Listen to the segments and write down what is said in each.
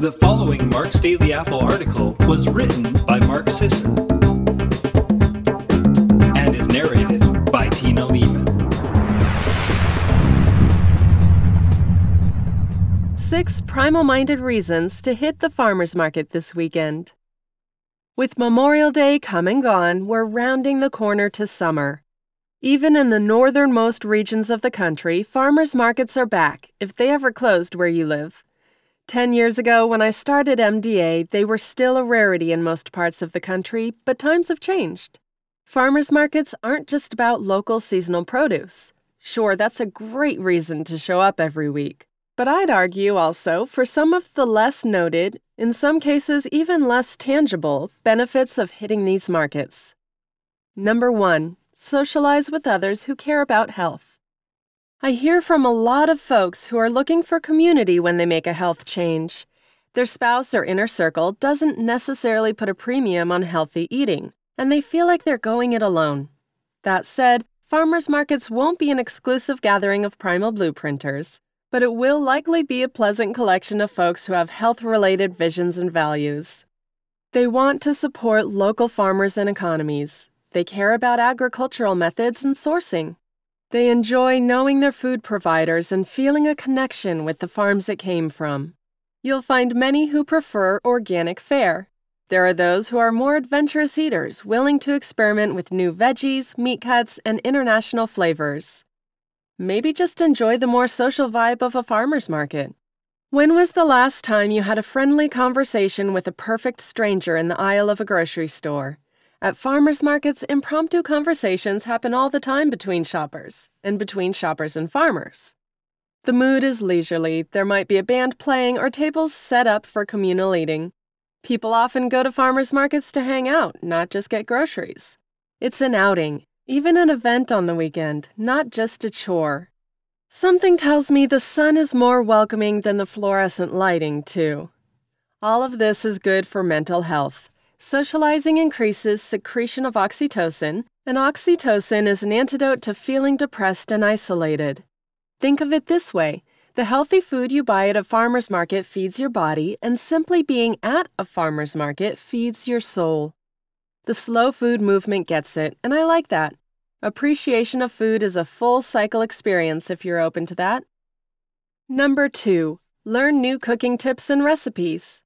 The following Mark's Daily Apple article was written by Mark Sisson and is narrated by Tina Leaman. Six primal minded reasons to hit the farmer's market this weekend. With Memorial Day come and gone, we're rounding the corner to summer. Even in the northernmost regions of the country, farmers' markets are back, if they ever closed where you live. Ten years ago, when I started MDA, they were still a rarity in most parts of the country, but times have changed. Farmers markets aren't just about local seasonal produce. Sure, that's a great reason to show up every week. But I'd argue also for some of the less noted, in some cases even less tangible, benefits of hitting these markets. Number one, socialize with others who care about health. I hear from a lot of folks who are looking for community when they make a health change. Their spouse or inner circle doesn't necessarily put a premium on healthy eating, and they feel like they're going it alone. That said, farmers markets won't be an exclusive gathering of primal blueprinters, but it will likely be a pleasant collection of folks who have health related visions and values. They want to support local farmers and economies. They care about agricultural methods and sourcing. They enjoy knowing their food providers and feeling a connection with the farms it came from. You'll find many who prefer organic fare. There are those who are more adventurous eaters, willing to experiment with new veggies, meat cuts, and international flavors. Maybe just enjoy the more social vibe of a farmer's market. When was the last time you had a friendly conversation with a perfect stranger in the aisle of a grocery store? At farmers markets, impromptu conversations happen all the time between shoppers, and between shoppers and farmers. The mood is leisurely, there might be a band playing or tables set up for communal eating. People often go to farmers markets to hang out, not just get groceries. It's an outing, even an event on the weekend, not just a chore. Something tells me the sun is more welcoming than the fluorescent lighting, too. All of this is good for mental health. Socializing increases secretion of oxytocin, and oxytocin is an antidote to feeling depressed and isolated. Think of it this way the healthy food you buy at a farmer's market feeds your body, and simply being at a farmer's market feeds your soul. The slow food movement gets it, and I like that. Appreciation of food is a full cycle experience if you're open to that. Number two, learn new cooking tips and recipes.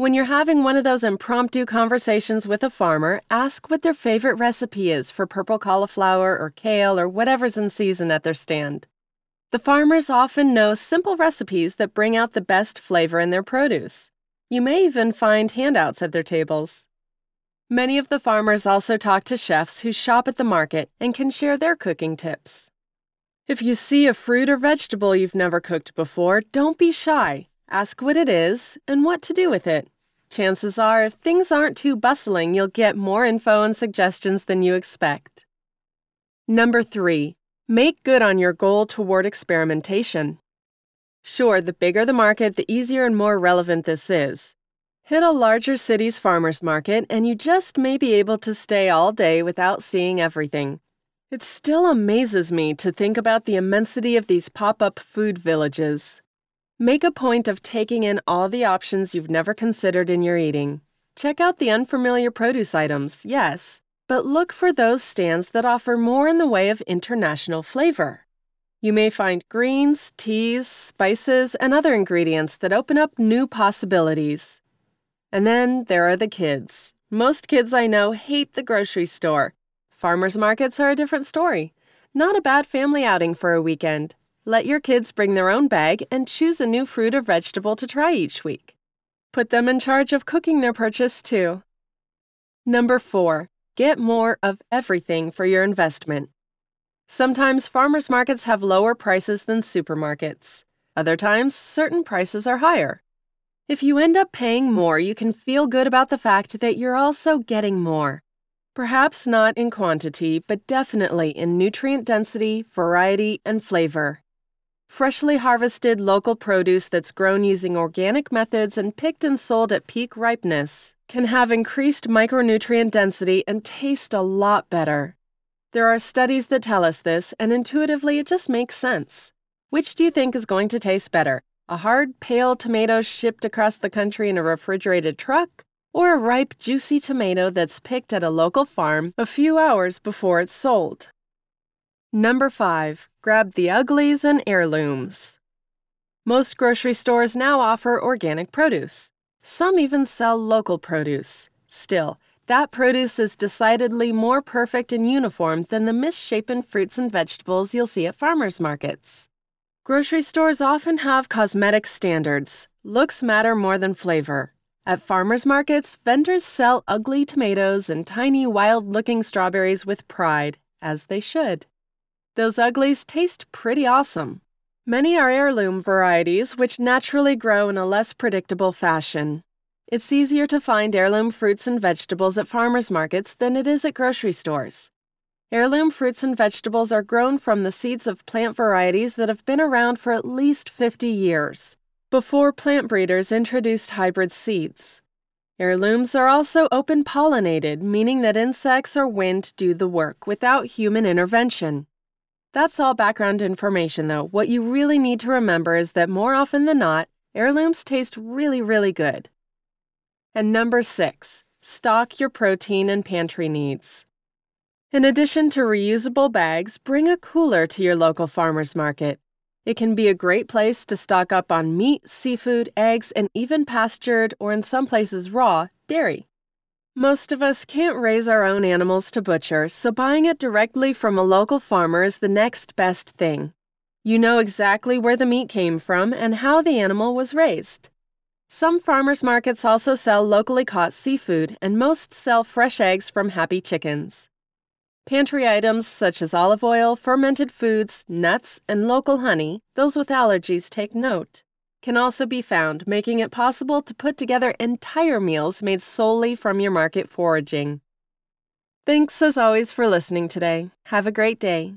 When you're having one of those impromptu conversations with a farmer, ask what their favorite recipe is for purple cauliflower or kale or whatever's in season at their stand. The farmers often know simple recipes that bring out the best flavor in their produce. You may even find handouts at their tables. Many of the farmers also talk to chefs who shop at the market and can share their cooking tips. If you see a fruit or vegetable you've never cooked before, don't be shy. Ask what it is and what to do with it. Chances are, if things aren't too bustling, you'll get more info and suggestions than you expect. Number three, make good on your goal toward experimentation. Sure, the bigger the market, the easier and more relevant this is. Hit a larger city's farmer's market, and you just may be able to stay all day without seeing everything. It still amazes me to think about the immensity of these pop up food villages. Make a point of taking in all the options you've never considered in your eating. Check out the unfamiliar produce items, yes, but look for those stands that offer more in the way of international flavor. You may find greens, teas, spices, and other ingredients that open up new possibilities. And then there are the kids. Most kids I know hate the grocery store. Farmers markets are a different story. Not a bad family outing for a weekend. Let your kids bring their own bag and choose a new fruit or vegetable to try each week. Put them in charge of cooking their purchase, too. Number four, get more of everything for your investment. Sometimes farmers markets have lower prices than supermarkets. Other times, certain prices are higher. If you end up paying more, you can feel good about the fact that you're also getting more. Perhaps not in quantity, but definitely in nutrient density, variety, and flavor. Freshly harvested local produce that's grown using organic methods and picked and sold at peak ripeness can have increased micronutrient density and taste a lot better. There are studies that tell us this, and intuitively it just makes sense. Which do you think is going to taste better? A hard, pale tomato shipped across the country in a refrigerated truck? Or a ripe, juicy tomato that's picked at a local farm a few hours before it's sold? Number 5. Grab the uglies and heirlooms. Most grocery stores now offer organic produce. Some even sell local produce. Still, that produce is decidedly more perfect and uniform than the misshapen fruits and vegetables you'll see at farmers markets. Grocery stores often have cosmetic standards. Looks matter more than flavor. At farmers markets, vendors sell ugly tomatoes and tiny, wild looking strawberries with pride, as they should. Those uglies taste pretty awesome. Many are heirloom varieties, which naturally grow in a less predictable fashion. It's easier to find heirloom fruits and vegetables at farmers markets than it is at grocery stores. Heirloom fruits and vegetables are grown from the seeds of plant varieties that have been around for at least 50 years, before plant breeders introduced hybrid seeds. Heirlooms are also open pollinated, meaning that insects or wind do the work without human intervention. That's all background information, though. What you really need to remember is that more often than not, heirlooms taste really, really good. And number six, stock your protein and pantry needs. In addition to reusable bags, bring a cooler to your local farmer's market. It can be a great place to stock up on meat, seafood, eggs, and even pastured, or in some places raw, dairy. Most of us can't raise our own animals to butcher, so buying it directly from a local farmer is the next best thing. You know exactly where the meat came from and how the animal was raised. Some farmers markets also sell locally caught seafood, and most sell fresh eggs from happy chickens. Pantry items such as olive oil, fermented foods, nuts, and local honey, those with allergies take note, can also be found, making it possible to put together entire meals made solely from your market foraging. Thanks as always for listening today. Have a great day.